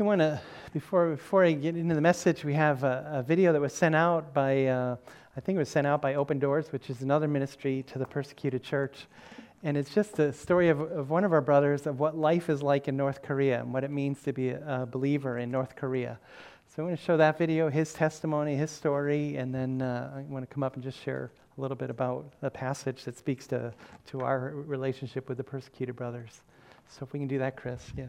I want to, before, before I get into the message, we have a, a video that was sent out by, uh, I think it was sent out by Open Doors, which is another ministry to the persecuted church. And it's just a story of, of one of our brothers of what life is like in North Korea and what it means to be a, a believer in North Korea. So I want to show that video, his testimony, his story, and then uh, I want to come up and just share a little bit about the passage that speaks to, to our relationship with the persecuted brothers. So if we can do that, Chris, yeah.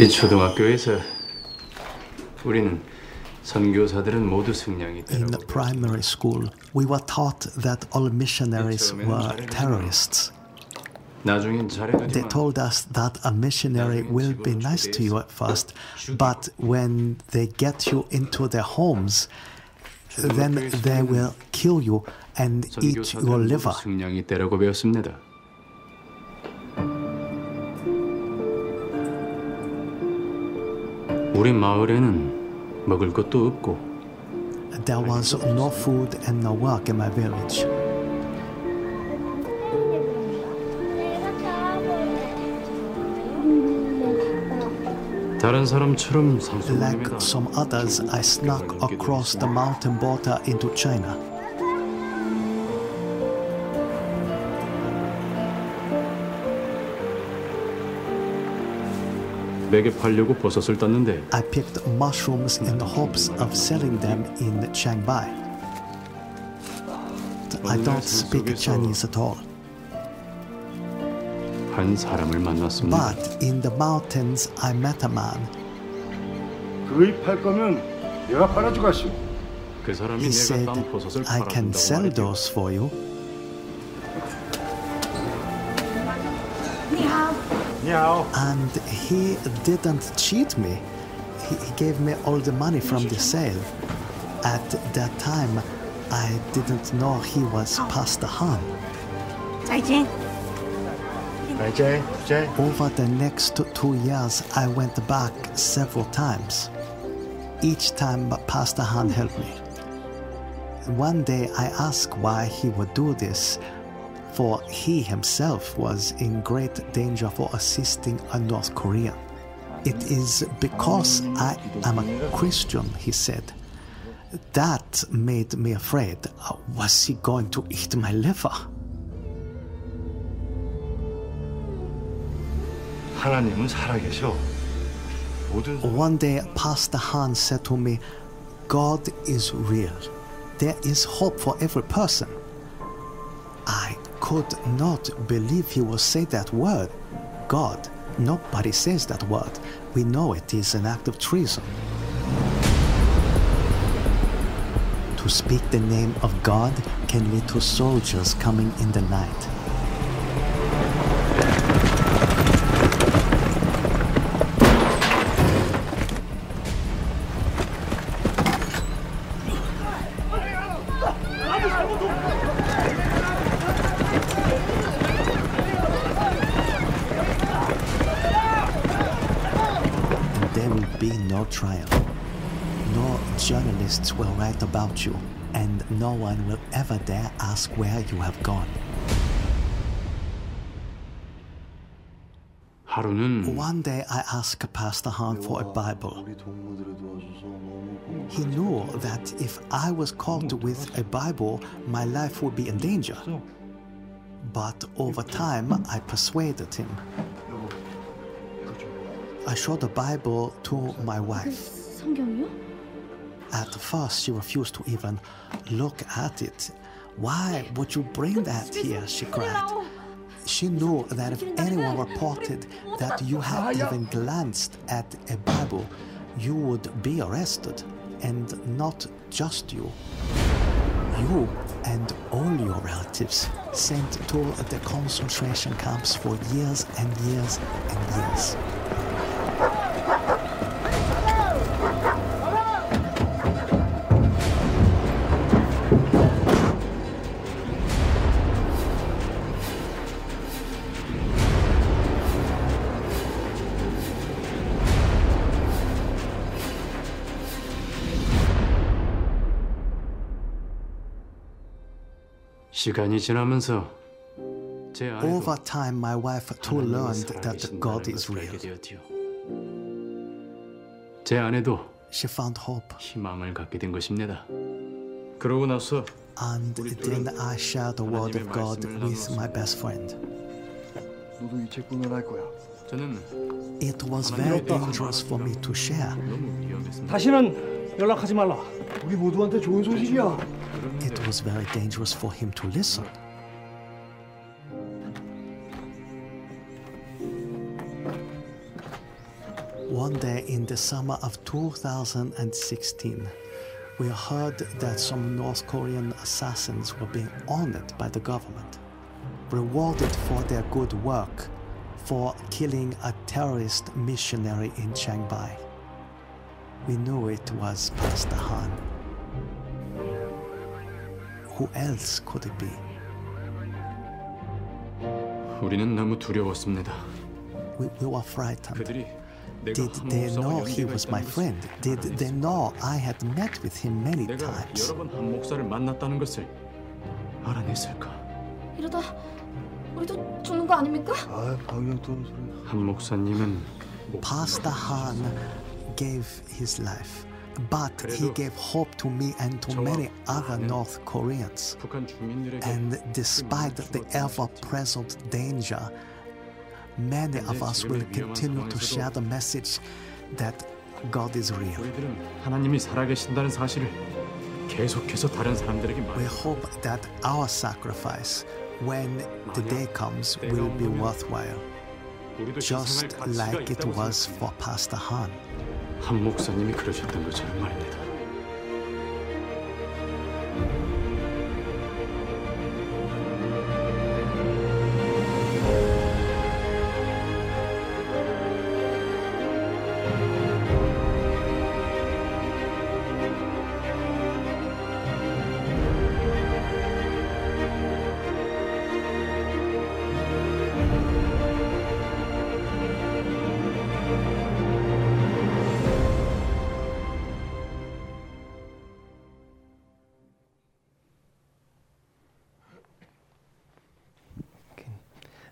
이 초등학교에서 우리는 선교사들은 모두 In 승냥이들하고 primary school, we were taught that all missionaries were terrorists. 나중엔 They 잘해두지만 told us that a missionary will be nice to you at first, but when they get you into their homes, then they will kill you and eat your 선교사들은 모두 liver. 우리 마을에는 먹을 것도 없고 There was no food and no work in my village. 다른 사람처럼 Like 상속입니다. some others, I snuck across the mountain border into China. 맥에 팔려고 버섯을 땄는데 I picked mushrooms in the hopes of selling them in Chiangbai. I don't speak Chinese at all, 한 사람을 만났습니다. but in the mountains I met a man. 그의 팔 거면 내가 팔아주겠소. 그 사람이 He 내가 said, 딴 버섯을 I can sell 팔아준다고 those for you. And he didn't cheat me. He, gave me all the money from the sale. At that time, I didn't know he was Pastor Han. Jai Over the next two years, I went back several times. Each time, Pastor Han helped me. One day, I asked why he would do this for he himself was in great danger for assisting a North Korean. It is because I am a Christian, he said. That made me afraid. Uh, was he going to eat my liver? One day, Pastor Han said to me, God is real. There is hope for every person. I could not believe he would say that word. God. Nobody says that word. We know it is an act of treason. To speak the name of God can lead to soldiers coming in the night. right about you, and no one will ever dare ask where you have gone. One day I asked Pastor Han for a Bible. He knew that if I was caught with a Bible, my life would be in danger. But over time, I persuaded him. I showed the Bible to my wife. At first, she refused to even look at it. Why would you bring that here? She cried. She knew that if anyone reported that you had even glanced at a Bible, you would be arrested, and not just you. You and all your relatives sent to the concentration camps for years and years and years. 시간이 지나면서 제 아내도 Over time, my wife too learned that God is real. 제 아내도 She found hope, 희망을 갖게 된 것입니다. 그러고 나서 and then I shared the word of God with my best friend. 너도 이 책분을 할 거야. 저는 It was very dangerous for me to share. 다시는 연락하지 말라. 우리 모두한테 좋은 소식이야. It was very dangerous for him to listen. One day in the summer of 2016, we heard that some North Korean assassins were being honored by the government, rewarded for their good work for killing a terrorist missionary in Changbai. We knew it was Pastor Han. Who else could it be? 우리는 너무 두려웠습니다. We, we were frightened. 그들이 내가 Did 한 they 목사와 know he 연계가 was my 있다는 friend? 것을 Did they 알아냈습니다. know I had met with him many 내가 times? 여러 번 한 목사를 만났다는 것을 알아냈을까? 이러다 우리도 죽는 거 아닙니까? 아, 방영 떠는 소리. 한 목사님은 Pastor Han gave his life, but he gave hope to me and to many other North Koreans. And despite the ever present danger, many of us will continue to share the message that God is real. We hope that our sacrifice, when the day comes, will be worthwhile, just like it was for Pastor Han. 한 목사님이 그러셨던 것처럼 말입니다.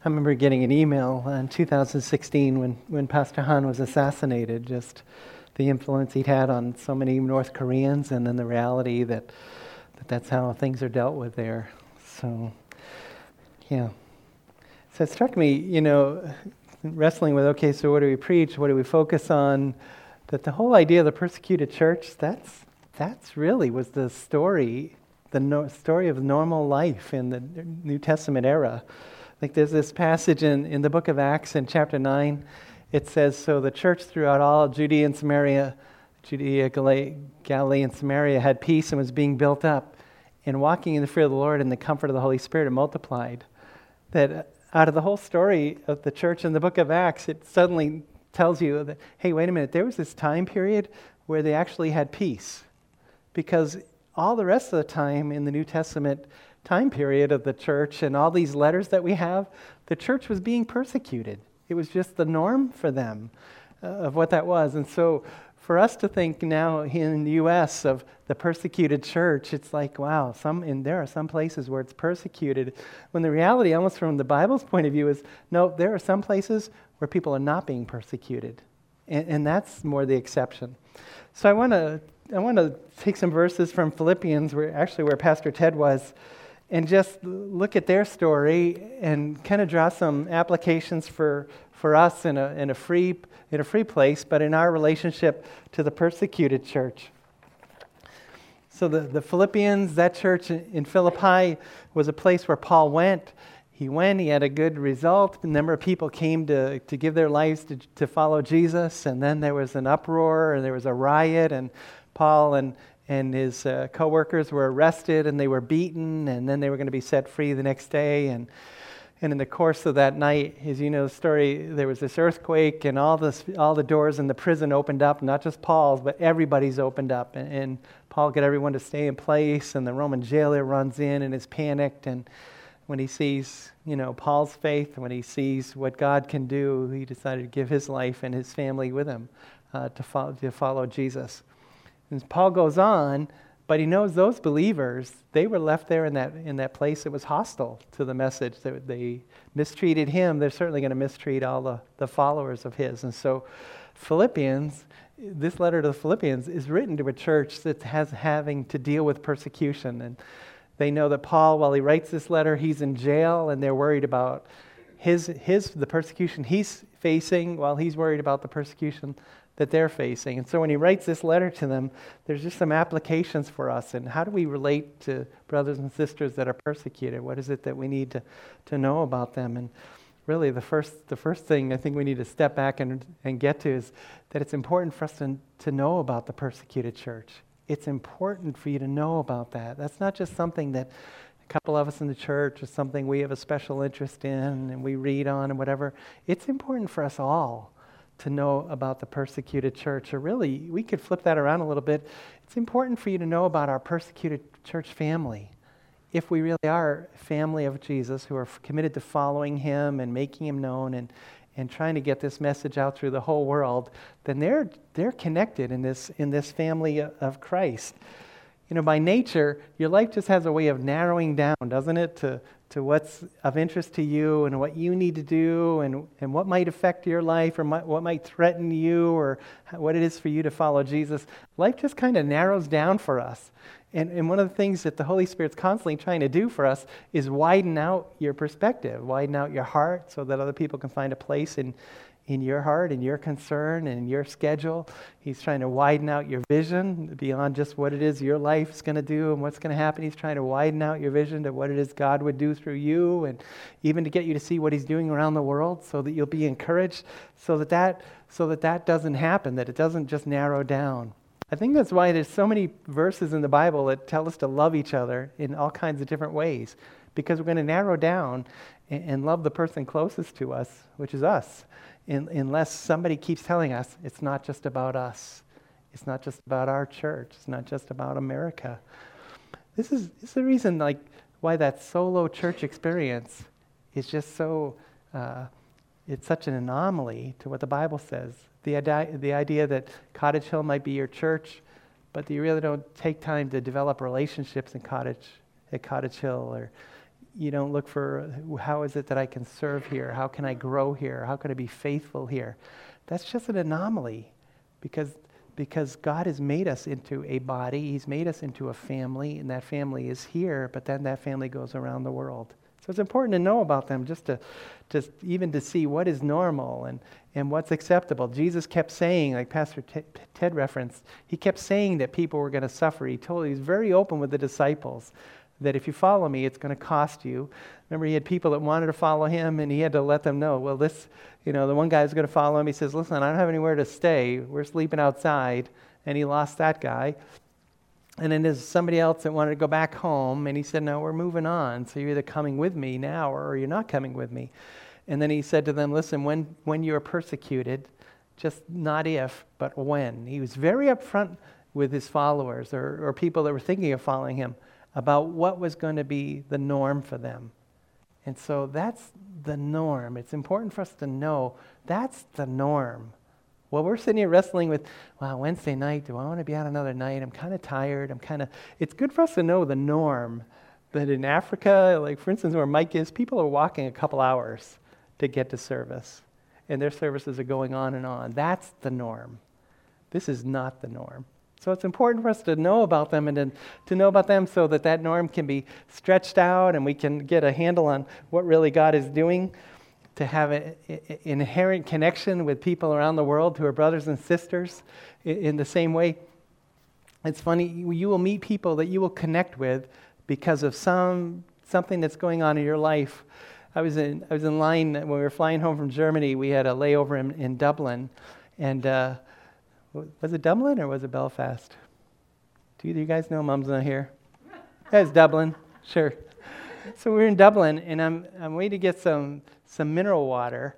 I remember getting an email in 2016 when, when Pastor Han was assassinated, just the influence he'd had on so many North Koreans, and then the reality that, that that's how things are dealt with there. So, yeah. So it struck me, you know, wrestling with okay, so what do we preach? What do we focus on? That the whole idea of the persecuted church, that's, that's really was the story, the no, story of normal life in the New Testament era. Like there's this passage in, in the book of Acts in chapter 9. It says, So the church throughout all Judea and Samaria, Judea, Galilee, and Samaria had peace and was being built up. And walking in the fear of the Lord and the comfort of the Holy Spirit, it multiplied. That uh, out of the whole story of the church in the book of Acts, it suddenly tells you that, hey, wait a minute, there was this time period where they actually had peace. Because all the rest of the time in the New Testament time period of the church and all these letters that we have, the church was being persecuted. It was just the norm for them uh, of what that was. And so for us to think now in the U.S. of the persecuted church, it's like, wow, some, and there are some places where it's persecuted. When the reality, almost from the Bible's point of view, is no, there are some places where people are not being persecuted. And, and that's more the exception. So I want to I want to take some verses from Philippians, where actually where Pastor Ted was, and just look at their story and kind of draw some applications for, for us in a, in, a free, in a free place, but in our relationship to the persecuted church. So the, the Philippians, that church in Philippi was a place where Paul went. He went, he had a good result. A number of people came to, to give their lives to, to follow Jesus, and then there was an uproar and there was a riot, and Paul and, and his uh, co-workers were arrested and they were beaten and then they were going to be set free the next day. And and in the course of that night as you know the story there was this earthquake and all this all the doors in the prison opened up not just paul's but everybody's opened up. And, and paul got everyone to stay in place and the roman jailer runs in and is panicked. And when he sees you know paul's faith when he sees what god can do he decided to give his life and his family with him uh, to, follow, to follow jesus as Paul goes on, But he knows those believers, they were left there in that, in that place that was hostile to the message. That they mistreated him, they're certainly going to mistreat all the, the followers of his. And so, Philippians, this letter to the Philippians, is written to a church that has having to deal with persecution. And they know that Paul, while he writes this letter, he's in jail, and they're worried about his, his, the persecution he's facing while he's worried about the persecution that they're facing. And so when he writes this letter to them, there's just some applications for us. And how do we relate to brothers and sisters that are persecuted? What is it that we need to, to know about them? And really, the first, the first thing I think we need to step back and, and get to is that it's important for us to, to know about the persecuted church. It's important for you to know about that. That's not just something that a couple of us in the church or something we have a special interest in and we read on and whatever. It's important for us all to know about the persecuted church. Or really, we could flip that around a little bit. It's important for you to know about our persecuted church family. If we really are family of Jesus who are committed to following him and making him known and, and trying to get this message out through the whole world, then they're, they're connected in this, in this family of Christ. You know, by nature, your life just has a way of narrowing down, doesn't it, to, to what's of interest to you and what you need to do and, and what might affect your life or might, what might threaten you or what it is for you to follow Jesus, life just kind of narrows down for us. And, and one of the things that the Holy Spirit's constantly trying to do for us is widen out your perspective, widen out your heart so that other people can find a place in, in your heart and your concern and your schedule. He's trying to widen out your vision beyond just what it is your life's going to do and what's going to happen. He's trying to widen out your vision to what it is God would do through you and even to get you to see what he's doing around the world so that you'll be encouraged so that that so that that doesn't happen that it doesn't just narrow down. I think that's why there's so many verses in the Bible that tell us to love each other in all kinds of different ways because we're going to narrow down and, and love the person closest to us, which is us in, unless somebody keeps telling us it's not just about us. It's not just about our church. It's not just about America. This is, this is the reason like, why that solo church experience is just so, uh, it's such an anomaly to what the Bible says. The, idea, the idea that Cottage Hill might be your church, but you really don't take time to develop relationships in Cottage, at Cottage Hill or you don't look for how is it that I can serve here? How can I grow here? How can I be faithful here? That's just an anomaly because, because God has made us into a body, He's made us into a family, and that family is here, but then that family goes around the world. So it's important to know about them just to just even to see what is normal and, and what's acceptable. Jesus kept saying, like Pastor Ted referenced, he kept saying that people were going to suffer. He told he was very open with the disciples that if you follow me, it's going to cost you. Remember, he had people that wanted to follow him, and he had to let them know, well, this, you know, the one guy was going to follow him. He says, listen, I don't have anywhere to stay. We're sleeping outside. And he lost that guy. And then there's somebody else that wanted to go back home, and he said, no, we're moving on. So you're either coming with me now or you're not coming with me. And then he said to them, listen, when, when you are persecuted, just not if, but when. He was very upfront with his followers or, or people that were thinking of following him about what was going to be the norm for them. And so that's the norm. It's important for us to know that's the norm. Well, we're sitting here wrestling with, well, Wednesday night, do I want to be out another night? I'm kind of tired. I'm kind of, it's good for us to know the norm. That in Africa, like for instance, where Mike is, people are walking a couple hours to get to service. And their services are going on and on. That's the norm. This is not the norm. So it's important for us to know about them and to, to know about them so that that norm can be stretched out and we can get a handle on what really God is doing, to have an inherent connection with people around the world who are brothers and sisters in, the same way. It's funny, you will meet people that you will connect with because of some, something that's going on in your life. I was in, I was in line when we were flying home from Germany. We had a layover in, in Dublin. And uh, was it Dublin or was it Belfast? Do either you guys know Mom's not here? That's Dublin, sure. So we're in Dublin, and I'm, I'm waiting to get some, some mineral water.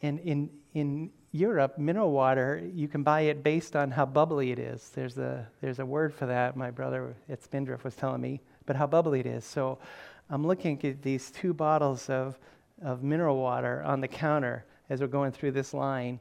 And in, in Europe, mineral water, you can buy it based on how bubbly it is. There's a, there's a word for that, my brother at Spindrift was telling me, but how bubbly it is. So I'm looking at these two bottles of, of mineral water on the counter as we're going through this line.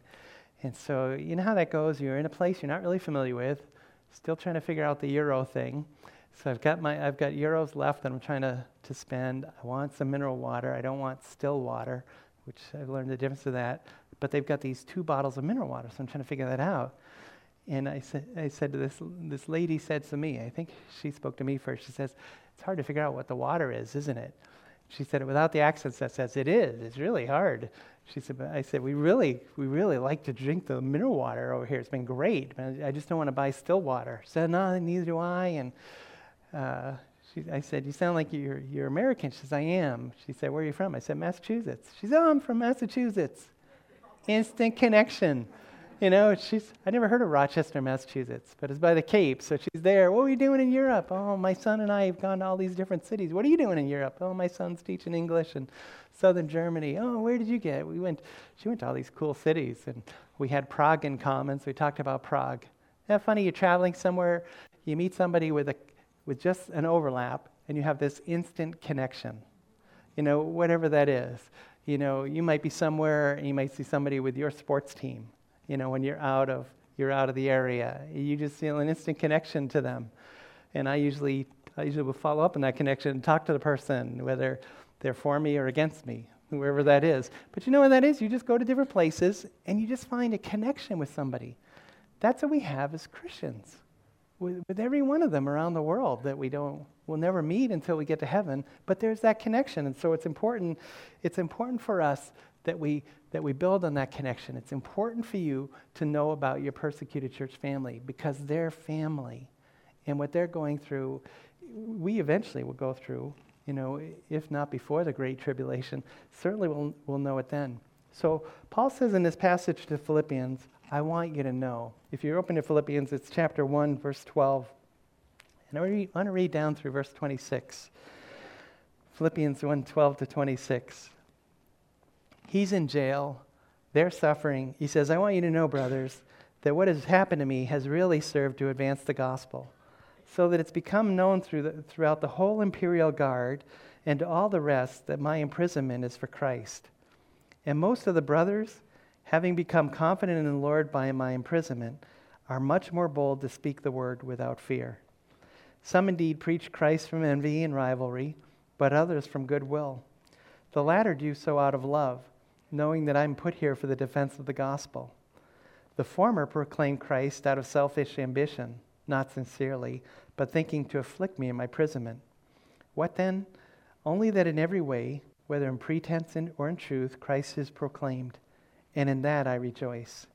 And so, you know how that goes. You're in a place you're not really familiar with. Still trying to figure out the euro thing. So I've got my I've got euros left that I'm trying to, to spend. I want some mineral water. I don't want still water, which I've learned the difference of that. But they've got these two bottles of mineral water, so I'm trying to figure that out. And I said I said to this this lady said to me, I think she spoke to me first. She says, It's hard to figure out what the water is, isn't it? She said it without the accents that says it is. It's really hard. She said, but I said, we really, we really like to drink the mineral water over here. It's been great. I just don't want to buy still water. She said, no, neither do I. And uh, she, I said, you sound like you're, you're American. She says, I am. She said, where are you from? I said, Massachusetts. She said, oh, I'm from Massachusetts. Instant connection. You know, she's, I never heard of Rochester, Massachusetts, but it's by the Cape. So she's there. What are you doing in Europe? Oh, my son and I have gone to all these different cities. What are you doing in Europe? Oh, my son's teaching English in southern Germany. Oh, where did you get? We went, she went to all these cool cities, and we had Prague in common, so we talked about Prague. Isn't that funny? You're traveling somewhere, you meet somebody with, a, with just an overlap, and you have this instant connection. You know, whatever that is. You know, you might be somewhere, and you might see somebody with your sports team you know, when you're out of you're out of the area. You just feel an instant connection to them. And I usually I usually will follow up on that connection and talk to the person, whether they're for me or against me, whoever that is. But you know what that is? You just go to different places and you just find a connection with somebody. That's what we have as Christians. With, with every one of them around the world that we don't we'll never meet until we get to heaven, but there's that connection. And so it's important, it's important for us that we that we build on that connection. It's important for you to know about your persecuted church family because they're family. And what they're going through, we eventually will go through, you know, if not before the Great Tribulation, certainly we'll, we'll know it then. So Paul says in this passage to Philippians, I want you to know. If you're open to Philippians, it's chapter 1, verse 12. And I want to read down through verse 26. Philippians 1 12 to 26. He's in jail. They're suffering. He says, I want you to know, brothers, that what has happened to me has really served to advance the gospel, so that it's become known through the, throughout the whole imperial guard and to all the rest that my imprisonment is for Christ. And most of the brothers, having become confident in the Lord by my imprisonment, are much more bold to speak the word without fear. Some indeed preach Christ from envy and rivalry, but others from goodwill. The latter do so out of love knowing that I'm put here for the defense of the gospel. The former proclaim Christ out of selfish ambition, not sincerely, but thinking to afflict me in my imprisonment. What then? Only that in every way, whether in pretense or in truth, Christ is proclaimed, and in that I rejoice.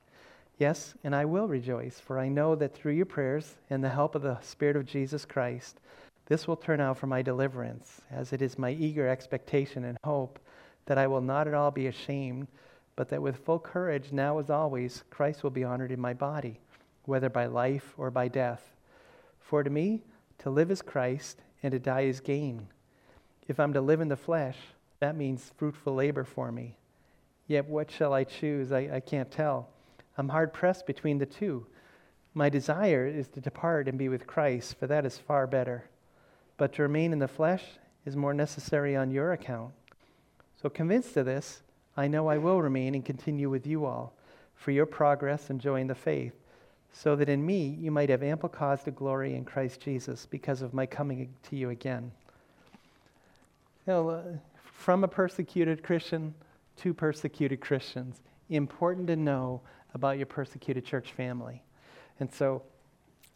Yes, and I will rejoice, for I know that through your prayers and the help of the Spirit of Jesus Christ, this will turn out for my deliverance, as it is my eager expectation and hope that I will not at all be ashamed, but that with full courage, now as always, Christ will be honored in my body, whether by life or by death. For to me, to live is Christ, and to die is gain. If I'm to live in the flesh, that means fruitful labor for me. Yet what shall I choose? I, I can't tell. I'm hard pressed between the two. My desire is to depart and be with Christ, for that is far better. But to remain in the flesh is more necessary on your account. So, convinced of this, I know I will remain and continue with you all for your progress and joy in the faith, so that in me you might have ample cause to glory in Christ Jesus because of my coming to you again. You know, uh, from a persecuted Christian to persecuted Christians, important to know about your persecuted church family. And so,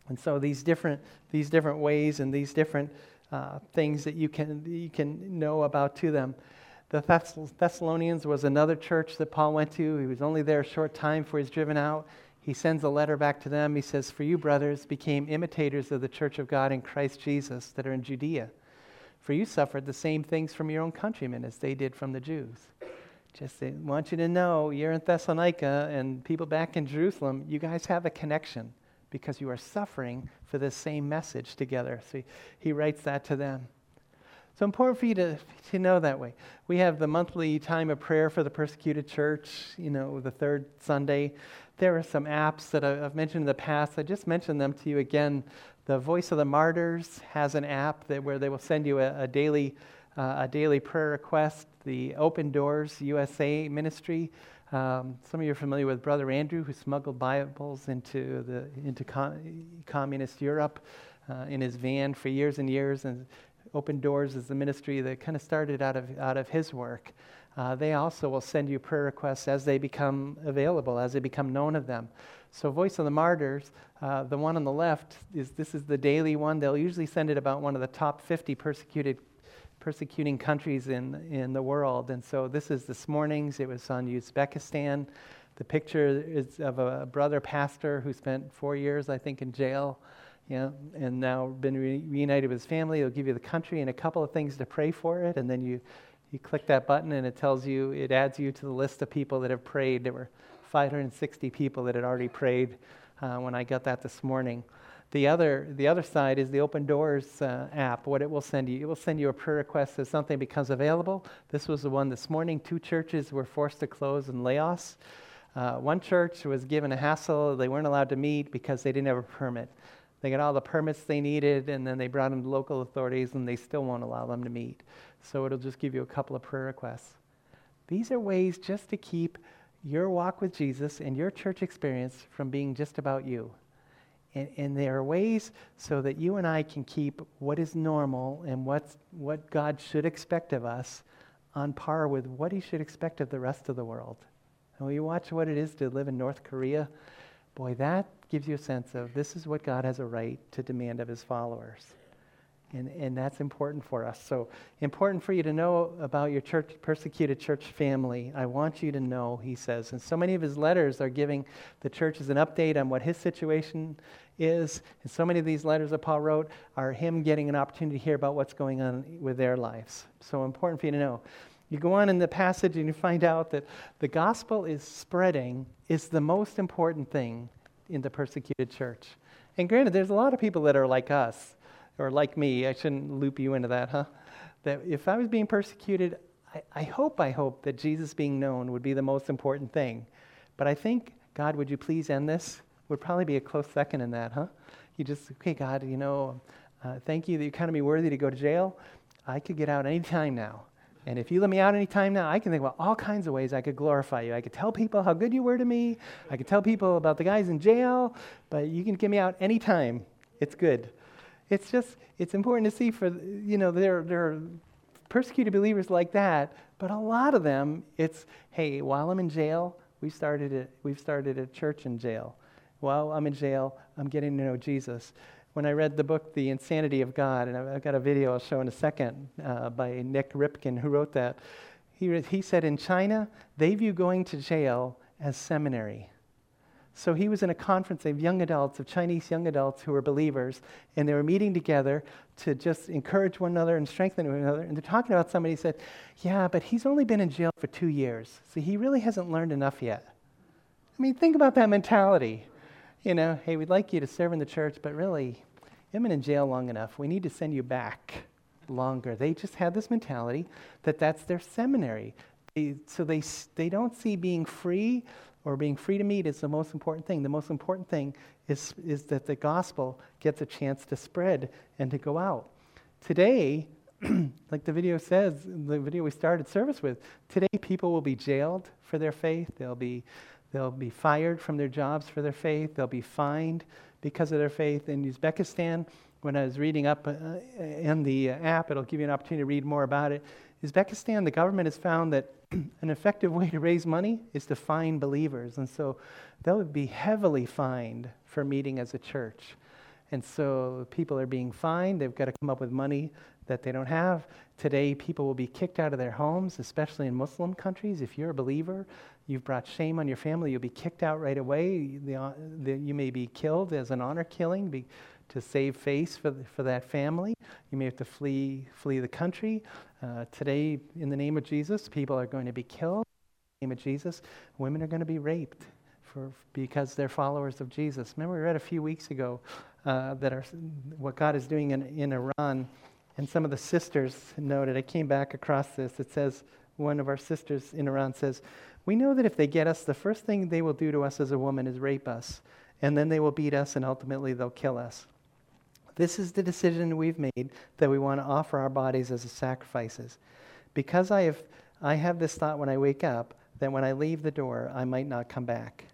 and so these different, these different ways and these different uh, things that you can, you can know about to them. The Thessalonians was another church that Paul went to. He was only there a short time before he's driven out. He sends a letter back to them. He says, For you, brothers, became imitators of the church of God in Christ Jesus that are in Judea. For you suffered the same things from your own countrymen as they did from the Jews. Just I want you to know you're in Thessalonica and people back in Jerusalem, you guys have a connection because you are suffering for the same message together. So he, he writes that to them. So important for you to, to know that way. We have the monthly time of prayer for the persecuted church, you know, the third Sunday. There are some apps that I've mentioned in the past. I just mentioned them to you again. The Voice of the Martyrs has an app that where they will send you a, a daily uh, a daily prayer request. The Open Doors USA ministry Um, some of you are familiar with Brother Andrew, who smuggled Bibles into, the, into com- communist Europe uh, in his van for years and years. And Open Doors is the ministry that kind of started out of, out of his work. Uh, they also will send you prayer requests as they become available, as they become known of them. So, Voice of the Martyrs, uh, the one on the left, is this is the daily one. They'll usually send it about one of the top 50 persecuted persecuting countries in, in the world. And so this is this morning's. It was on Uzbekistan. The picture is of a brother pastor who spent four years, I think, in jail. Yeah, and now been re- reunited with his family. It'll give you the country and a couple of things to pray for it, and then you, you click that button, and it tells you, it adds you to the list of people that have prayed. There were 560 people that had already prayed uh, when I got that this morning. The other, the other side is the Open Doors uh, app. What it will send you, it will send you a prayer request as something becomes available. This was the one this morning. Two churches were forced to close in Laos. Uh, one church was given a hassle. They weren't allowed to meet because they didn't have a permit. They got all the permits they needed, and then they brought them to local authorities, and they still won't allow them to meet. So it'll just give you a couple of prayer requests. These are ways just to keep your walk with Jesus and your church experience from being just about you. And, and, there are ways so that you and I can keep what is normal and what's, what God should expect of us on par with what He should expect of the rest of the world. And when you watch what it is to live in North Korea, boy, that gives you a sense of this is what God has a right to demand of His followers. And, and that's important for us. So, important for you to know about your church, persecuted church family. I want you to know, he says. And so many of his letters are giving the churches an update on what his situation is. And so many of these letters that Paul wrote are him getting an opportunity to hear about what's going on with their lives. So, important for you to know. You go on in the passage and you find out that the gospel is spreading is the most important thing in the persecuted church. And granted, there's a lot of people that are like us or like me, I shouldn't loop you into that, huh? That if I was being persecuted, I, I hope, I hope that Jesus being known would be the most important thing. But I think, God, would you please end this? Would probably be a close second in that, huh? You just, okay, God, you know, uh, thank you that you counted me worthy to go to jail. I could get out any time now. And if you let me out any time now, I can think about all kinds of ways I could glorify you. I could tell people how good you were to me. I could tell people about the guys in jail, but you can get me out any time. It's good. It's just, it's important to see for, you know, there, there are persecuted believers like that, but a lot of them, it's, hey, while I'm in jail, we started a, we've started a church in jail. While I'm in jail, I'm getting to know Jesus. When I read the book, The Insanity of God, and I've got a video I'll show in a second uh, by Nik Ripken, who wrote that, he, he said in China, they view going to jail as seminary. So he was in a conference of young adults, of Chinese young adults who were believers, and they were meeting together to just encourage one another and strengthen one another. And they're talking about somebody who said, Yeah, but he's only been in jail for two years, so he really hasn't learned enough yet. I mean, think about that mentality. You know, hey, we'd like you to serve in the church, but really, you've been in jail long enough. We need to send you back longer. They just had this mentality that that's their seminary. They, so they, they don't see being free or being free to meet is the most important thing. The most important thing is, is that the gospel gets a chance to spread and to go out. Today, like the video says, the video we started service with, today people will be jailed for their faith. They'll be, they'll be fired from their jobs for their faith. They'll be fined because of their faith. In Uzbekistan, when I was reading up uh, in the app, it'll give you an opportunity to read more about it. Uzbekistan, the government has found that an effective way to raise money is to fine believers. And so they'll be heavily fined for meeting as a church. And so people are being fined. They've got to come up with money that they don't have. Today, people will be kicked out of their homes, especially in Muslim countries. If you're a believer, you've brought shame on your family, you'll be kicked out right away. The, the, you may be killed as an honor killing be, to save face for, the, for that family. You may have to flee, flee the country. Uh, today, in the name of Jesus, people are going to be killed. In the name of Jesus, women are going to be raped for, because they're followers of Jesus. Remember, we read a few weeks ago uh, that our, what God is doing in, in Iran, and some of the sisters noted, I came back across this. It says, one of our sisters in Iran says, We know that if they get us, the first thing they will do to us as a woman is rape us, and then they will beat us, and ultimately they'll kill us. This is the decision we've made that we want to offer our bodies as sacrifices. Because I have, I have this thought when I wake up that when I leave the door, I might not come back.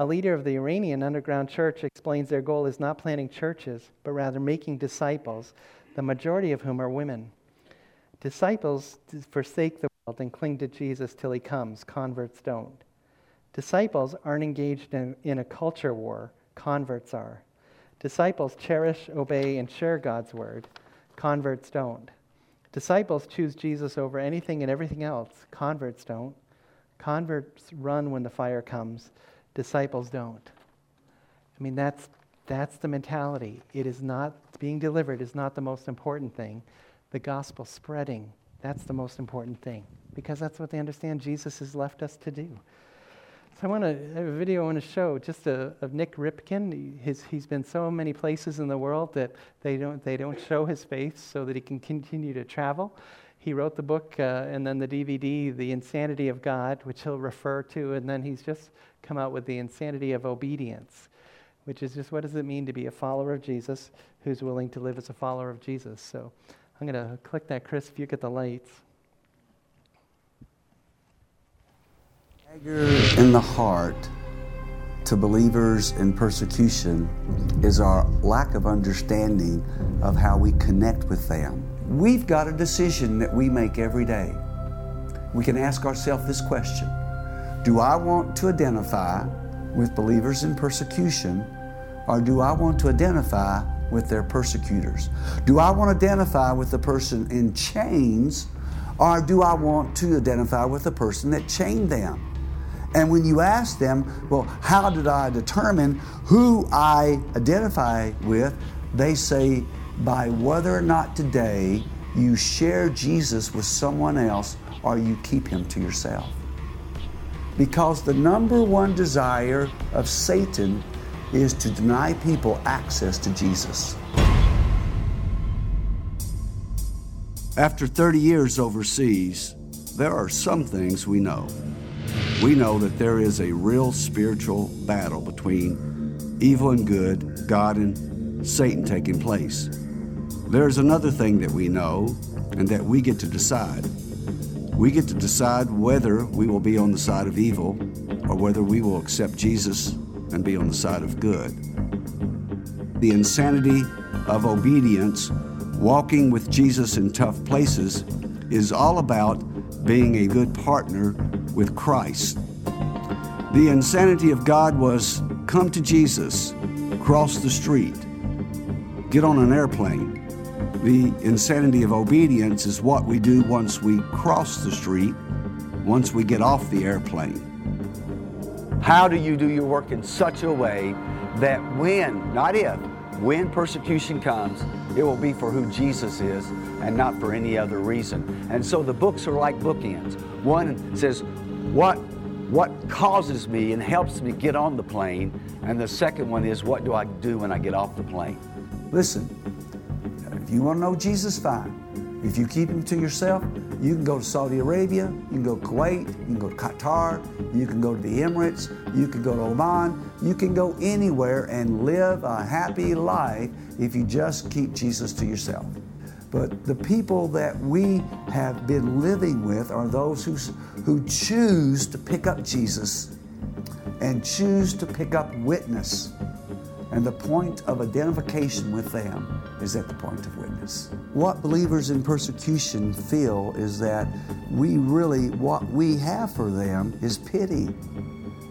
A leader of the Iranian underground church explains their goal is not planting churches, but rather making disciples, the majority of whom are women. Disciples forsake the and cling to Jesus till he comes, converts don't. Disciples aren't engaged in, in a culture war, converts are. Disciples cherish, obey, and share God's word, converts don't. Disciples choose Jesus over anything and everything else, converts don't. Converts run when the fire comes, disciples don't. I mean, that's, that's the mentality. It is not, being delivered is not the most important thing. The gospel spreading, that's the most important thing because that's what they understand Jesus has left us to do. So I want to have a video I want to show just a, of Nik Ripken. His, he's been so many places in the world that they don't, they don't show his face so that he can continue to travel. He wrote the book uh, and then the DVD, The Insanity of God, which he'll refer to, and then he's just come out with The Insanity of Obedience, which is just what does it mean to be a follower of Jesus who's willing to live as a follower of Jesus. So I'm going to click that, Chris, if you get the lights. In the heart to believers in persecution is our lack of understanding of how we connect with them. We've got a decision that we make every day. We can ask ourselves this question Do I want to identify with believers in persecution, or do I want to identify with their persecutors? Do I want to identify with the person in chains, or do I want to identify with the person that chained them? And when you ask them, well, how did I determine who I identify with? They say, by whether or not today you share Jesus with someone else or you keep him to yourself. Because the number one desire of Satan is to deny people access to Jesus. After 30 years overseas, there are some things we know we know that there is a real spiritual battle between evil and good, God and Satan taking place. There's another thing that we know and that we get to decide. We get to decide whether we will be on the side of evil or whether we will accept Jesus and be on the side of good. The insanity of obedience, walking with Jesus in tough places, is all about being a good partner with Christ. The insanity of God was come to Jesus, cross the street, get on an airplane. The insanity of obedience is what we do once we cross the street, once we get off the airplane. How do you do your work in such a way that when, not if, when persecution comes, it will be for who Jesus is and not for any other reason. And so the books are like bookends. One says, what, what causes me and helps me get on the plane? And the second one is, what do I do when I get off the plane? Listen, if you want to know Jesus, fine. If you keep him to yourself, you can go to Saudi Arabia, you can go to Kuwait, you can go to Qatar, you can go to the Emirates, you can go to Oman, you can go anywhere and live a happy life if you just keep Jesus to yourself. But the people that we have been living with are those who, who choose to pick up Jesus and choose to pick up witness. And the point of identification with them is at the point of witness. What believers in persecution feel is that we really, what we have for them is pity.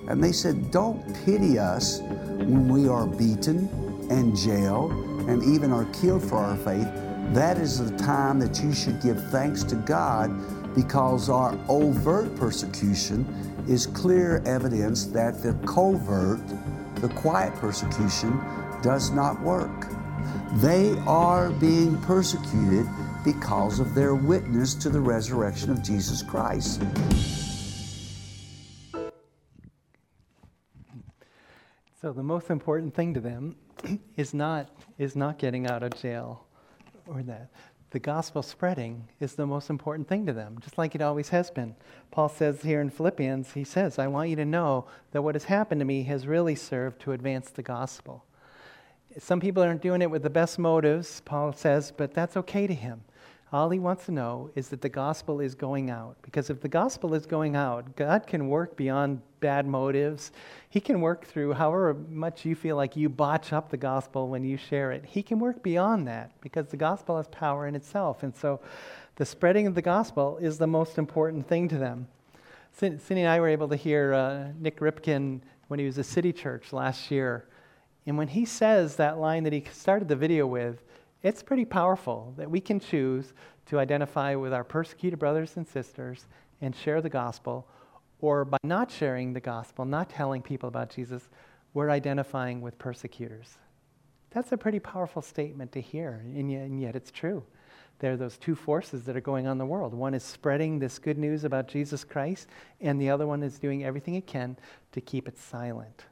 And they said, Don't pity us when we are beaten and jailed and even are killed for our faith that is the time that you should give thanks to God because our overt persecution is clear evidence that the covert, the quiet persecution, does not work. They are being persecuted because of their witness to the resurrection of Jesus Christ. So the most important thing to them is not is not getting out of jail or that the gospel spreading is the most important thing to them, just like it always has been. Paul says here in Philippians, he says, I want you to know that what has happened to me has really served to advance the gospel. Some people aren't doing it with the best motives, Paul says, but that's okay to him. All he wants to know is that the gospel is going out. Because if the gospel is going out, God can work beyond bad motives. He can work through however much you feel like you botch up the gospel when you share it. He can work beyond that because the gospel has power in itself. And so the spreading of the gospel is the most important thing to them. Cindy and I were able to hear uh, Nik Ripken when he was at City Church last year. And when he says that line that he started the video with, it's pretty powerful that we can choose to identify with our persecuted brothers and sisters and share the gospel, or by not sharing the gospel, not telling people about Jesus, we're identifying with persecutors. That's a pretty powerful statement to hear, and yet, and yet it's true. There are those two forces that are going on in the world. One is spreading this good news about Jesus Christ, and the other one is doing everything it can to keep it silent.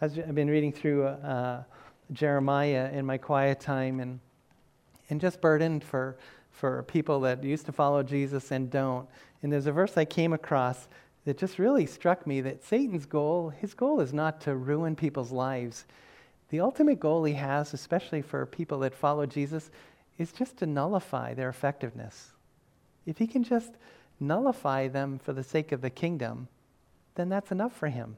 I've been reading through uh, Jeremiah in my quiet time and, and just burdened for, for people that used to follow Jesus and don't. And there's a verse I came across that just really struck me that Satan's goal, his goal is not to ruin people's lives. The ultimate goal he has, especially for people that follow Jesus, is just to nullify their effectiveness. If he can just nullify them for the sake of the kingdom, then that's enough for him.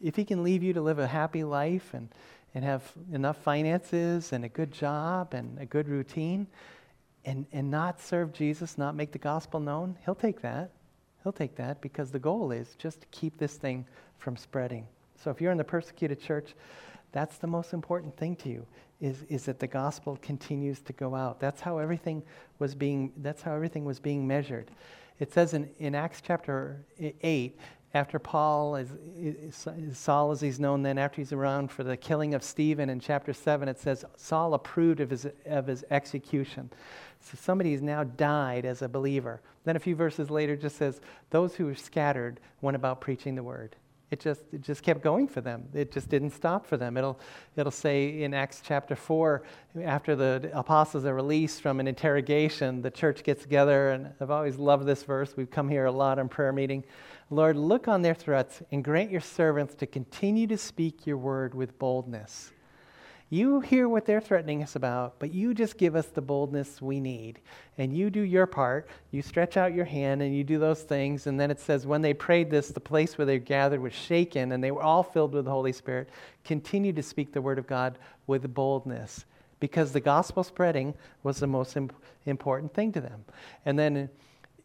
If he can leave you to live a happy life and and have enough finances and a good job and a good routine and, and not serve Jesus, not make the gospel known, he'll take that. He'll take that because the goal is just to keep this thing from spreading. So if you're in the persecuted church, that's the most important thing to you is, is that the gospel continues to go out. That's how everything was being that's how everything was being measured. It says in, in Acts chapter 8 after Paul, is, is, Saul as he's known then, after he's around for the killing of Stephen in chapter 7, it says Saul approved of his, of his execution. So somebody has now died as a believer. Then a few verses later just says, those who were scattered went about preaching the word. It just, it just kept going for them. It just didn't stop for them. It'll, it'll say in Acts chapter 4, after the apostles are released from an interrogation, the church gets together, and I've always loved this verse. We've come here a lot on prayer meeting. Lord, look on their threats and grant your servants to continue to speak your word with boldness. You hear what they're threatening us about, but you just give us the boldness we need. And you do your part. You stretch out your hand and you do those things. And then it says, when they prayed this, the place where they gathered was shaken and they were all filled with the Holy Spirit. Continue to speak the word of God with boldness because the gospel spreading was the most imp- important thing to them. And then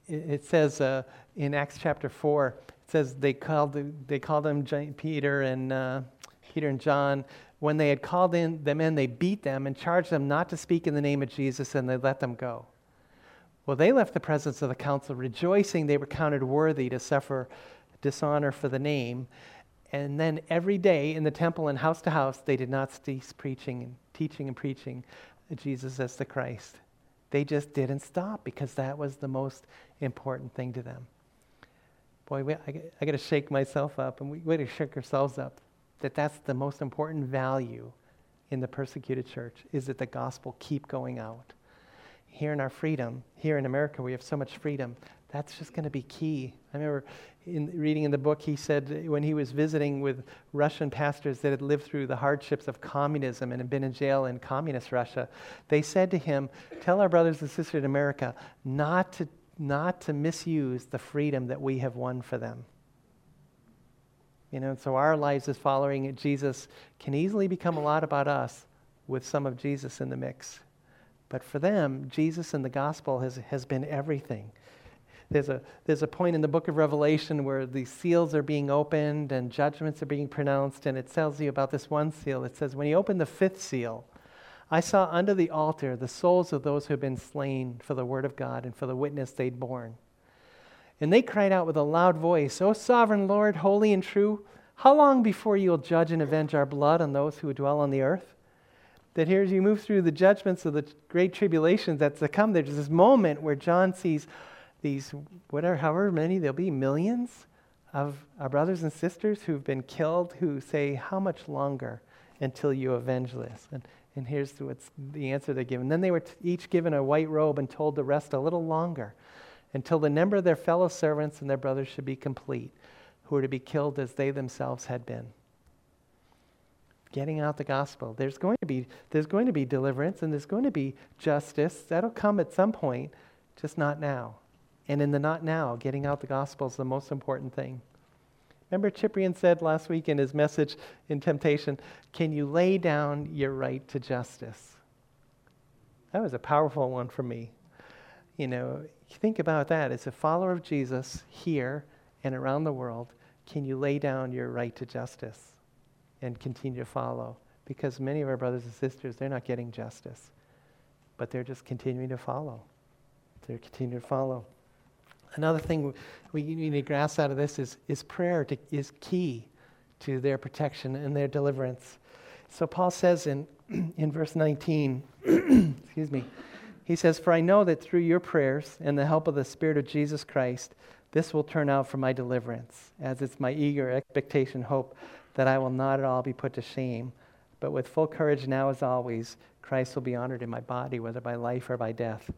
it says uh, in Acts chapter 4, it says they called, they called them Peter and, uh, Peter and John. When they had called in them in, they beat them and charged them not to speak in the name of Jesus, and they let them go. Well, they left the presence of the council, rejoicing they were counted worthy to suffer dishonor for the name. And then every day in the temple and house to house, they did not cease preaching and teaching and preaching Jesus as the Christ. They just didn't stop because that was the most important thing to them. Boy, we, I, I got to shake myself up, and we, we got to shake ourselves up that that's the most important value in the persecuted church is that the gospel keep going out. Here in our freedom, here in America, we have so much freedom. That's just going to be key. I remember in reading in the book, he said when he was visiting with Russian pastors that had lived through the hardships of communism and had been in jail in communist Russia, they said to him, Tell our brothers and sisters in America not to, not to misuse the freedom that we have won for them. You know, so our lives as following Jesus can easily become a lot about us with some of Jesus in the mix. But for them, Jesus and the gospel has, has been everything. There's a, there's a point in the book of Revelation where the seals are being opened and judgments are being pronounced, and it tells you about this one seal. It says, When he opened the fifth seal, I saw under the altar the souls of those who had been slain for the word of God and for the witness they'd borne. And they cried out with a loud voice, O sovereign Lord, holy and true, how long before you'll judge and avenge our blood on those who dwell on the earth? That here, as you move through the judgments of the great tribulations that's to come, there's this moment where John sees these, whatever, however many there'll be, millions of our brothers and sisters who've been killed who say, How much longer until you avenge this? And, and here's what's the answer they're given. Then they were each given a white robe and told to rest a little longer until the number of their fellow servants and their brothers should be complete, who were to be killed as they themselves had been. getting out the gospel. There's going to be there's going to be deliverance and there's going to be justice. That'll come at some point, just not now. And in the not now, getting out the gospel is the most important thing. Remember, Cyprian said last week in his message in Temptation, Can you lay down your right to justice? That was a powerful one for me. You know, think about that. As a follower of Jesus here and around the world, can you lay down your right to justice and continue to follow? Because many of our brothers and sisters, they're not getting justice, but they're just continuing to follow. They're continuing to follow. Another thing we need to grasp out of this is, is prayer to, is key to their protection and their deliverance. So Paul says in, in verse 19, excuse me, he says, For I know that through your prayers and the help of the Spirit of Jesus Christ, this will turn out for my deliverance, as it's my eager expectation, hope that I will not at all be put to shame, but with full courage now as always, Christ will be honored in my body, whether by life or by death.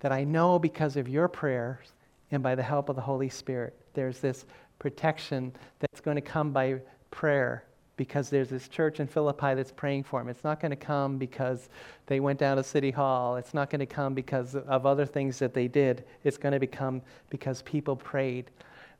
That I know because of your prayers and by the help of the Holy Spirit. There's this protection that's going to come by prayer because there's this church in Philippi that's praying for him. It's not going to come because they went down to City Hall. It's not going to come because of other things that they did. It's going to become because people prayed.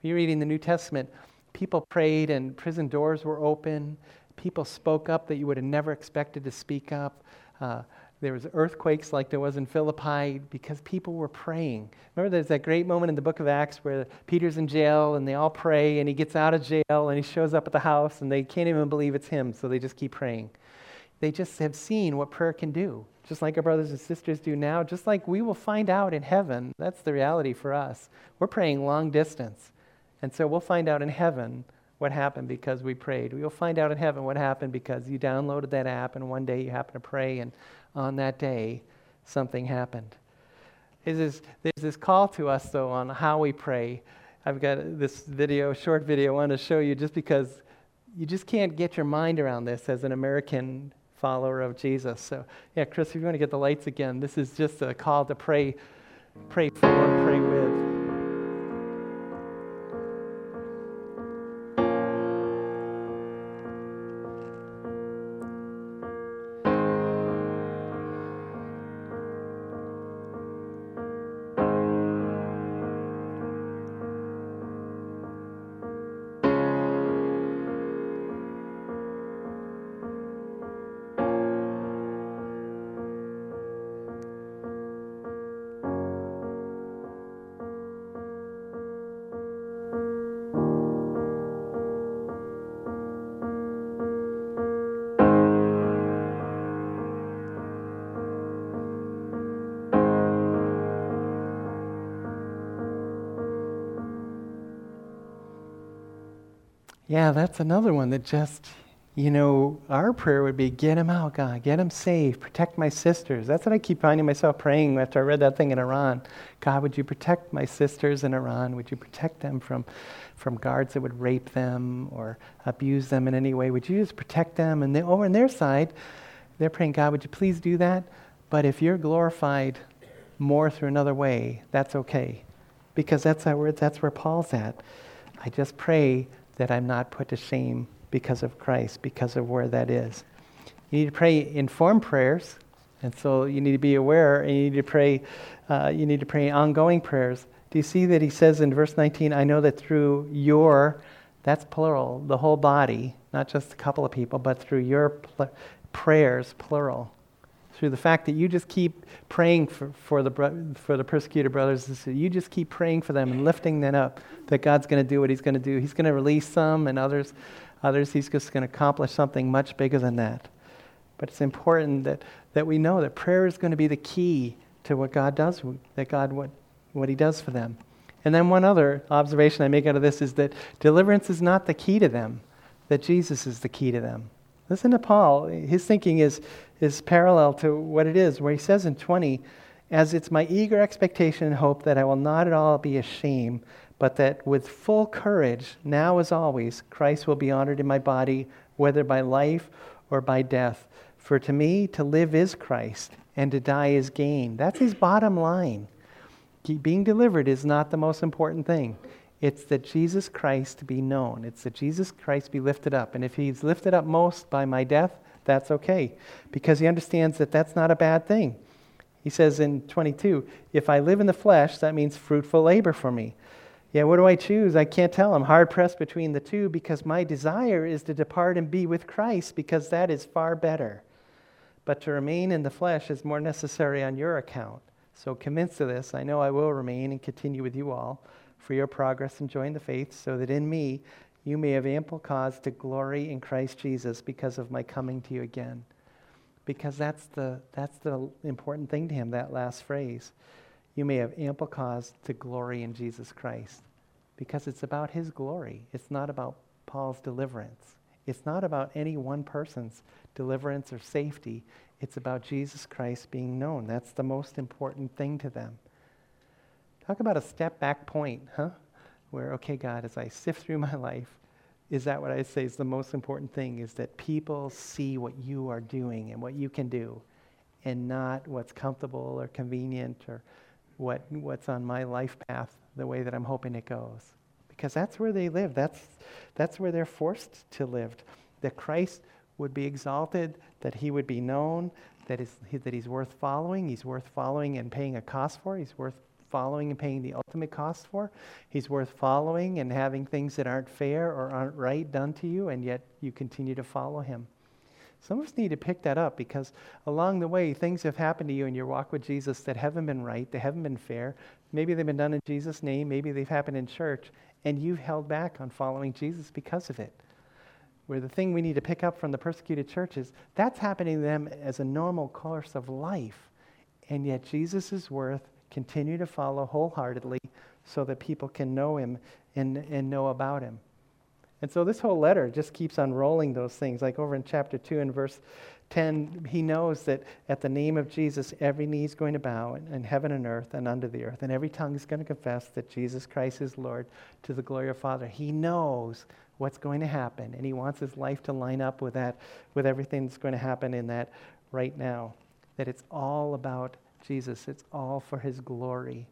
You're reading the New Testament, people prayed and prison doors were open. People spoke up that you would have never expected to speak up. Uh, there was earthquakes like there was in Philippi because people were praying. Remember there's that great moment in the book of Acts where Peter's in jail and they all pray and he gets out of jail and he shows up at the house and they can't even believe it's him, so they just keep praying. They just have seen what prayer can do, just like our brothers and sisters do now, just like we will find out in heaven. That's the reality for us. We're praying long distance. And so we'll find out in heaven what happened because we prayed. We'll find out in heaven what happened because you downloaded that app and one day you happen to pray and on that day, something happened. There's this, call to us, though, on how we pray. I've got this video, short video, I want to show you just because you just can't get your mind around this as an American follower of Jesus. So, yeah, Chris, if you want to get the lights again, this is just a call to pray, pray for, pray with. Yeah, that's another one that just, you know, our prayer would be get him out, God, get him safe, protect my sisters. That's what I keep finding myself praying after I read that thing in Iran. God, would you protect my sisters in Iran? Would you protect them from, from guards that would rape them or abuse them in any way? Would you just protect them? And they, over on their side, they're praying, God, would you please do that? But if you're glorified more through another way, that's okay. Because that's, where, that's where Paul's at. I just pray that I'm not put to shame because of Christ, because of where that is. You need to pray informed prayers, and so you need to be aware, and you need to pray. Uh, you need to pray ongoing prayers. Do you see that he says in verse 19, "I know that through your," that's plural, the whole body, not just a couple of people, but through your pl- prayers, plural through the fact that you just keep praying for, for, the, for the persecuted brothers. You just keep praying for them and lifting them up that God's going to do what He's going to do. He's going to release some, and others, others He's just going to accomplish something much bigger than that. But it's important that, that we know that prayer is going to be the key to what God does, that God, what, what He does for them. And then one other observation I make out of this is that deliverance is not the key to them, that Jesus is the key to them. Listen to Paul. His thinking is is parallel to what it is, where he says in 20, As it's my eager expectation and hope that I will not at all be ashamed, but that with full courage, now as always, Christ will be honored in my body, whether by life or by death. For to me, to live is Christ, and to die is gain. That's his bottom line. Being delivered is not the most important thing. It's that Jesus Christ be known. It's that Jesus Christ be lifted up. And if he's lifted up most by my death, that's okay because he understands that that's not a bad thing. He says in 22, if I live in the flesh, that means fruitful labor for me. Yeah, what do I choose? I can't tell. I'm hard pressed between the two because my desire is to depart and be with Christ because that is far better. But to remain in the flesh is more necessary on your account. So, convinced of this, I know I will remain and continue with you all for your progress in join the faith, so that in me you may have ample cause to glory in Christ Jesus because of my coming to you again. Because that's the, that's the important thing to him, that last phrase. You may have ample cause to glory in Jesus Christ. Because it's about his glory. It's not about Paul's deliverance. It's not about any one person's deliverance or safety. It's about Jesus Christ being known. That's the most important thing to them. Talk about a step back point, huh? Where, okay, God, as I sift through my life, is that what I say is the most important thing? Is that people see what you are doing and what you can do, and not what's comfortable or convenient or what, what's on my life path the way that I'm hoping it goes. Because that's where they live. That's, that's where they're forced to live. That Christ would be exalted, that he would be known, that, is, that he's worth following. He's worth following and paying a cost for. He's worth following and paying the ultimate cost for. He's worth following and having things that aren't fair or aren't right done to you, and yet you continue to follow him. Some of us need to pick that up because along the way, things have happened to you in your walk with Jesus that haven't been right, they haven't been fair. Maybe they've been done in Jesus' name, maybe they've happened in church, and you've held back on following Jesus because of it. Where the thing we need to pick up from the persecuted church is that's happening to them as a normal course of life. And yet Jesus is worth continue to follow wholeheartedly so that people can know him and, and know about him. And so this whole letter just keeps unrolling those things. Like over in chapter 2 and verse 10, he knows that at the name of Jesus, every knee is going to bow in heaven and earth and under the earth, and every tongue is going to confess that Jesus Christ is Lord to the glory of Father. He knows what's going to happen, and he wants his life to line up with that, with everything that's going to happen in that right now. That it's all about Jesus, it's all for his glory.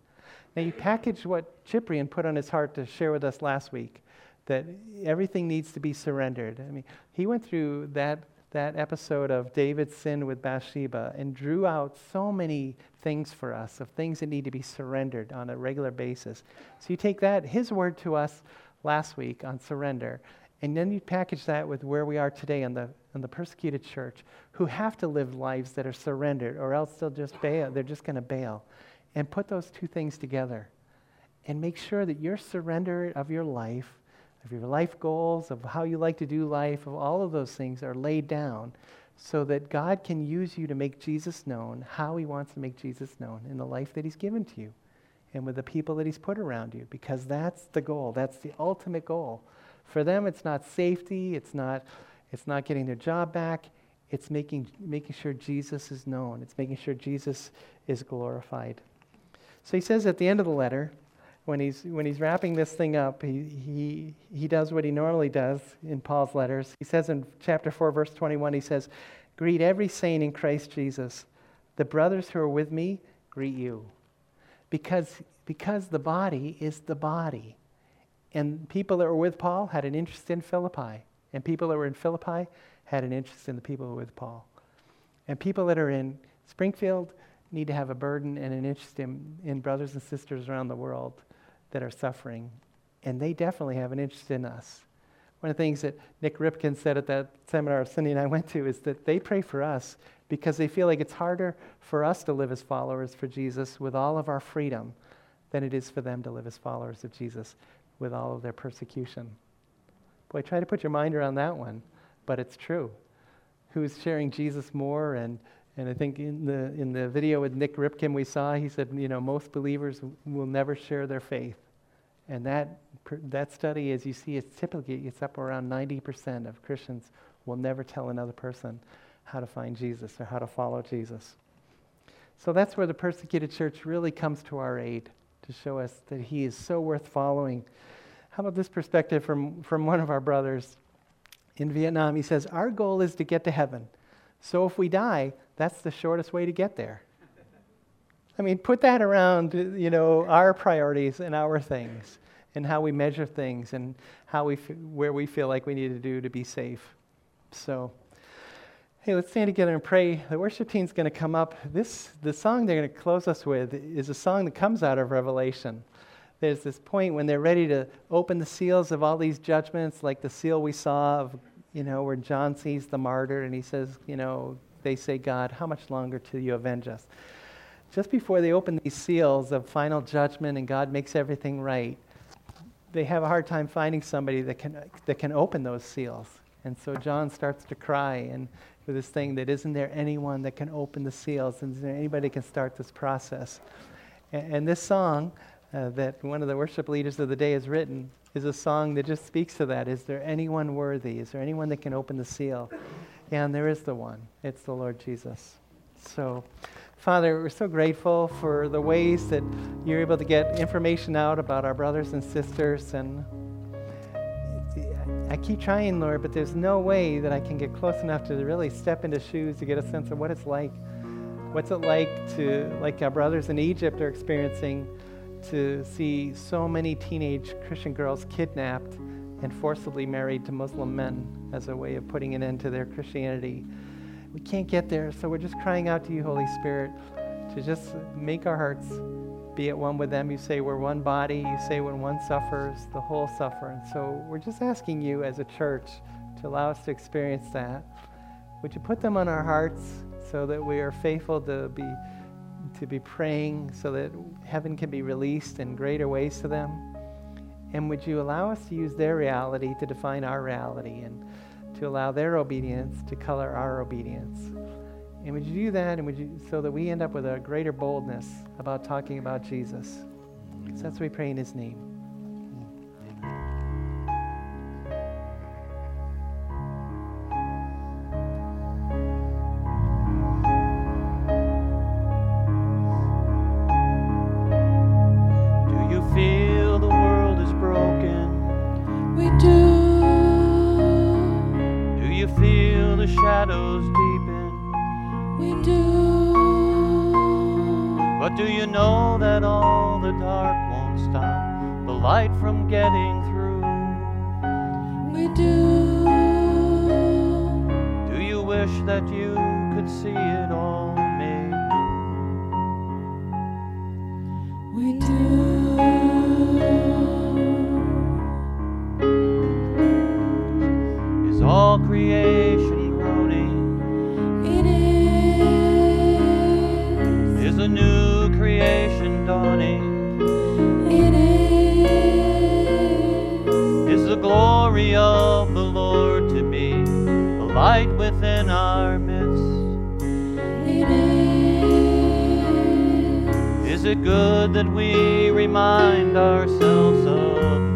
Now, you package what Cyprian put on his heart to share with us last week that everything needs to be surrendered. I mean, he went through that, that episode of David's sin with Bathsheba and drew out so many things for us of things that need to be surrendered on a regular basis. So you take that, his word to us last week on surrender, and then you package that with where we are today in the, in the persecuted church, who have to live lives that are surrendered, or else they'll just bail. They're just going to bail. And put those two things together and make sure that your surrender of your life of your life goals, of how you like to do life, of all of those things are laid down so that God can use you to make Jesus known, how He wants to make Jesus known in the life that He's given to you and with the people that He's put around you, because that's the goal. That's the ultimate goal. For them, it's not safety, it's not, it's not getting their job back, it's making, making sure Jesus is known, it's making sure Jesus is glorified. So he says at the end of the letter, when he's, when he's wrapping this thing up, he, he, he does what he normally does in Paul's letters. He says in chapter 4, verse 21, he says, Greet every saint in Christ Jesus. The brothers who are with me greet you. Because, because the body is the body. And people that were with Paul had an interest in Philippi. And people that were in Philippi had an interest in the people with Paul. And people that are in Springfield need to have a burden and an interest in, in brothers and sisters around the world that are suffering, and they definitely have an interest in us. One of the things that Nik Ripken said at that seminar Cindy and I went to is that they pray for us because they feel like it's harder for us to live as followers for Jesus with all of our freedom than it is for them to live as followers of Jesus with all of their persecution. Boy, try to put your mind around that one, but it's true. Who's sharing Jesus more? And, and I think in the, in the video with Nik Ripken we saw, he said, you know, most believers will never share their faith. And that, that study, as you see, it's typically it's up around 90% of Christians will never tell another person how to find Jesus or how to follow Jesus. So that's where the persecuted church really comes to our aid to show us that he is so worth following. How about this perspective from, from one of our brothers in Vietnam? He says, Our goal is to get to heaven. So if we die, that's the shortest way to get there. I mean, put that around, you know, our priorities and our things. and how we measure things and how we f- where we feel like we need to do to be safe. So, hey, let's stand together and pray. The worship team's going to come up. This the song they're going to close us with is a song that comes out of Revelation. There's this point when they're ready to open the seals of all these judgments, like the seal we saw of, you know, where John sees the martyr and he says, you know, they say, God, how much longer till you avenge us? Just before they open these seals of final judgment and God makes everything right, they have a hard time finding somebody that can, that can open those seals. And so John starts to cry and for this thing that isn't there anyone that can open the seals? And there anybody can start this process? And, and this song uh, that one of the worship leaders of the day has written is a song that just speaks to that. Is there anyone worthy? Is there anyone that can open the seal? And there is the one. It's the Lord Jesus. So, Father, we're so grateful for the ways that you're able to get information out about our brothers and sisters. And I keep trying, Lord, but there's no way that I can get close enough to really step into shoes to get a sense of what it's like. What's it like to, like our brothers in Egypt are experiencing, to see so many teenage Christian girls kidnapped and forcibly married to Muslim men as a way of putting an end to their Christianity. We can't get there, so we're just crying out to you, Holy Spirit, to just make our hearts be at one with them. You say we're one body. You say when one suffers, the whole suffer. And so we're just asking you as a church to allow us to experience that. Would you put them on our hearts so that we are faithful to be to be praying so that heaven can be released in greater ways to them? And would you allow us to use their reality to define our reality and to allow their obedience to color our obedience? And would you do that and would you so that we end up with a greater boldness about talking about Jesus? That's what we pray in his name. The light within our midst? Is it good that we remind ourselves of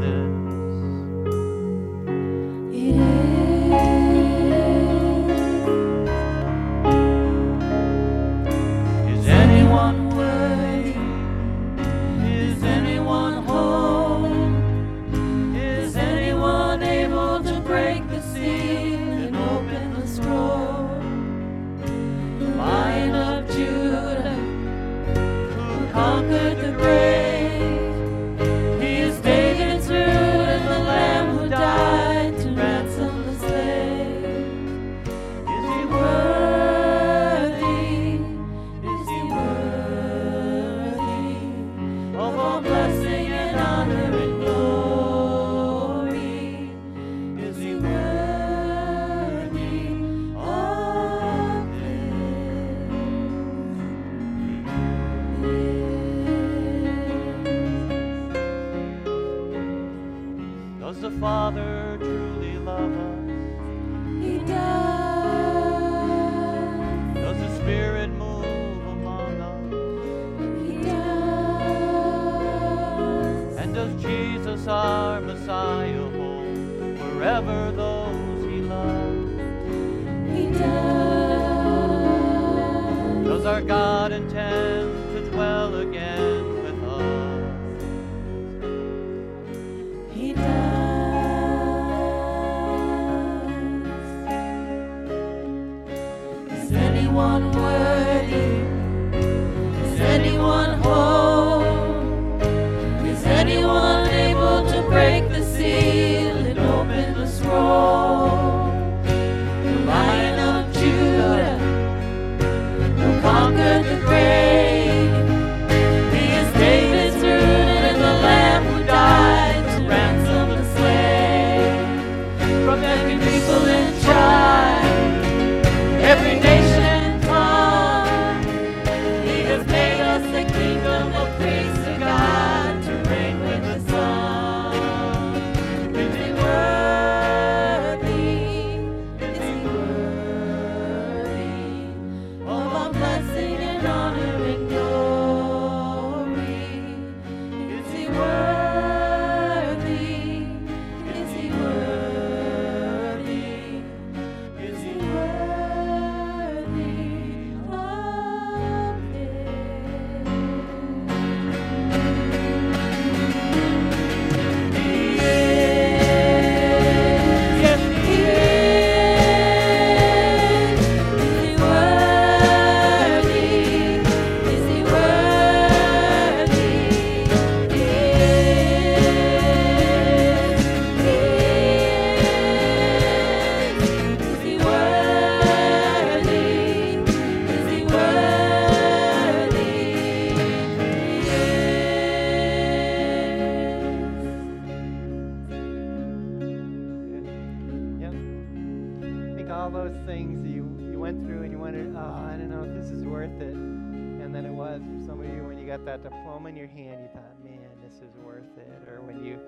those things you, you went through and you wondered, oh, uh, I don't know if this is worth it. And then it was for some of you when you got that diploma in your hand, you thought, man, this is worth it. Or when you,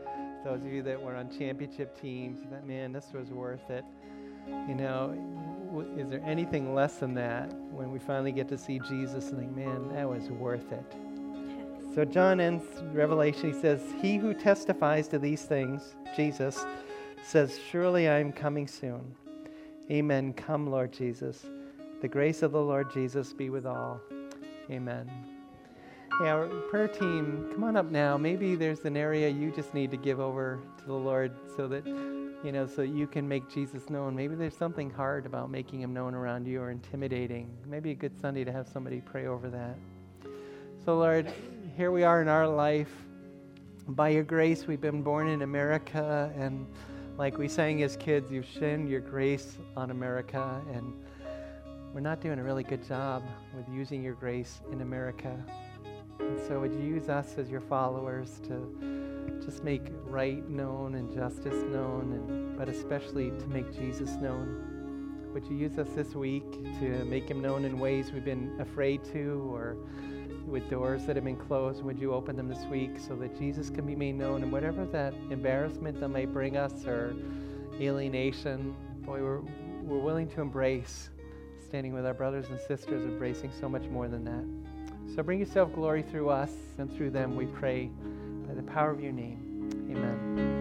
those of you that were on championship teams, you thought, man, this was worth it. You know, is there anything less than that when we finally get to see Jesus and think, man, that was worth it? So John ends Revelation. He says, He who testifies to these things, Jesus, says, Surely I am coming soon. Amen. Come, Lord Jesus. The grace of the Lord Jesus be with all. Amen. Hey, our prayer team, come on up now. Maybe there's an area you just need to give over to the Lord so that, you know, so you can make Jesus known. Maybe there's something hard about making him known around you or intimidating. Maybe a good Sunday to have somebody pray over that. So, Lord, here we are in our life. By your grace, we've been born in America, and like we sang as kids, you've shined your grace on America, and we're not doing a really good job with using your grace in America. And so, would you use us as your followers to just make right known and justice known, and, but especially to make Jesus known? Would you use us this week to make him known in ways we've been afraid to, or with doors that have been closed? Would you open them this week so that Jesus can be made known? And whatever that embarrassment that might bring us or alienation, boy, we're, we're willing to embrace standing with our brothers and sisters, embracing so much more than that. So bring yourself glory through us and through them, we pray, by the power of your name. Amen.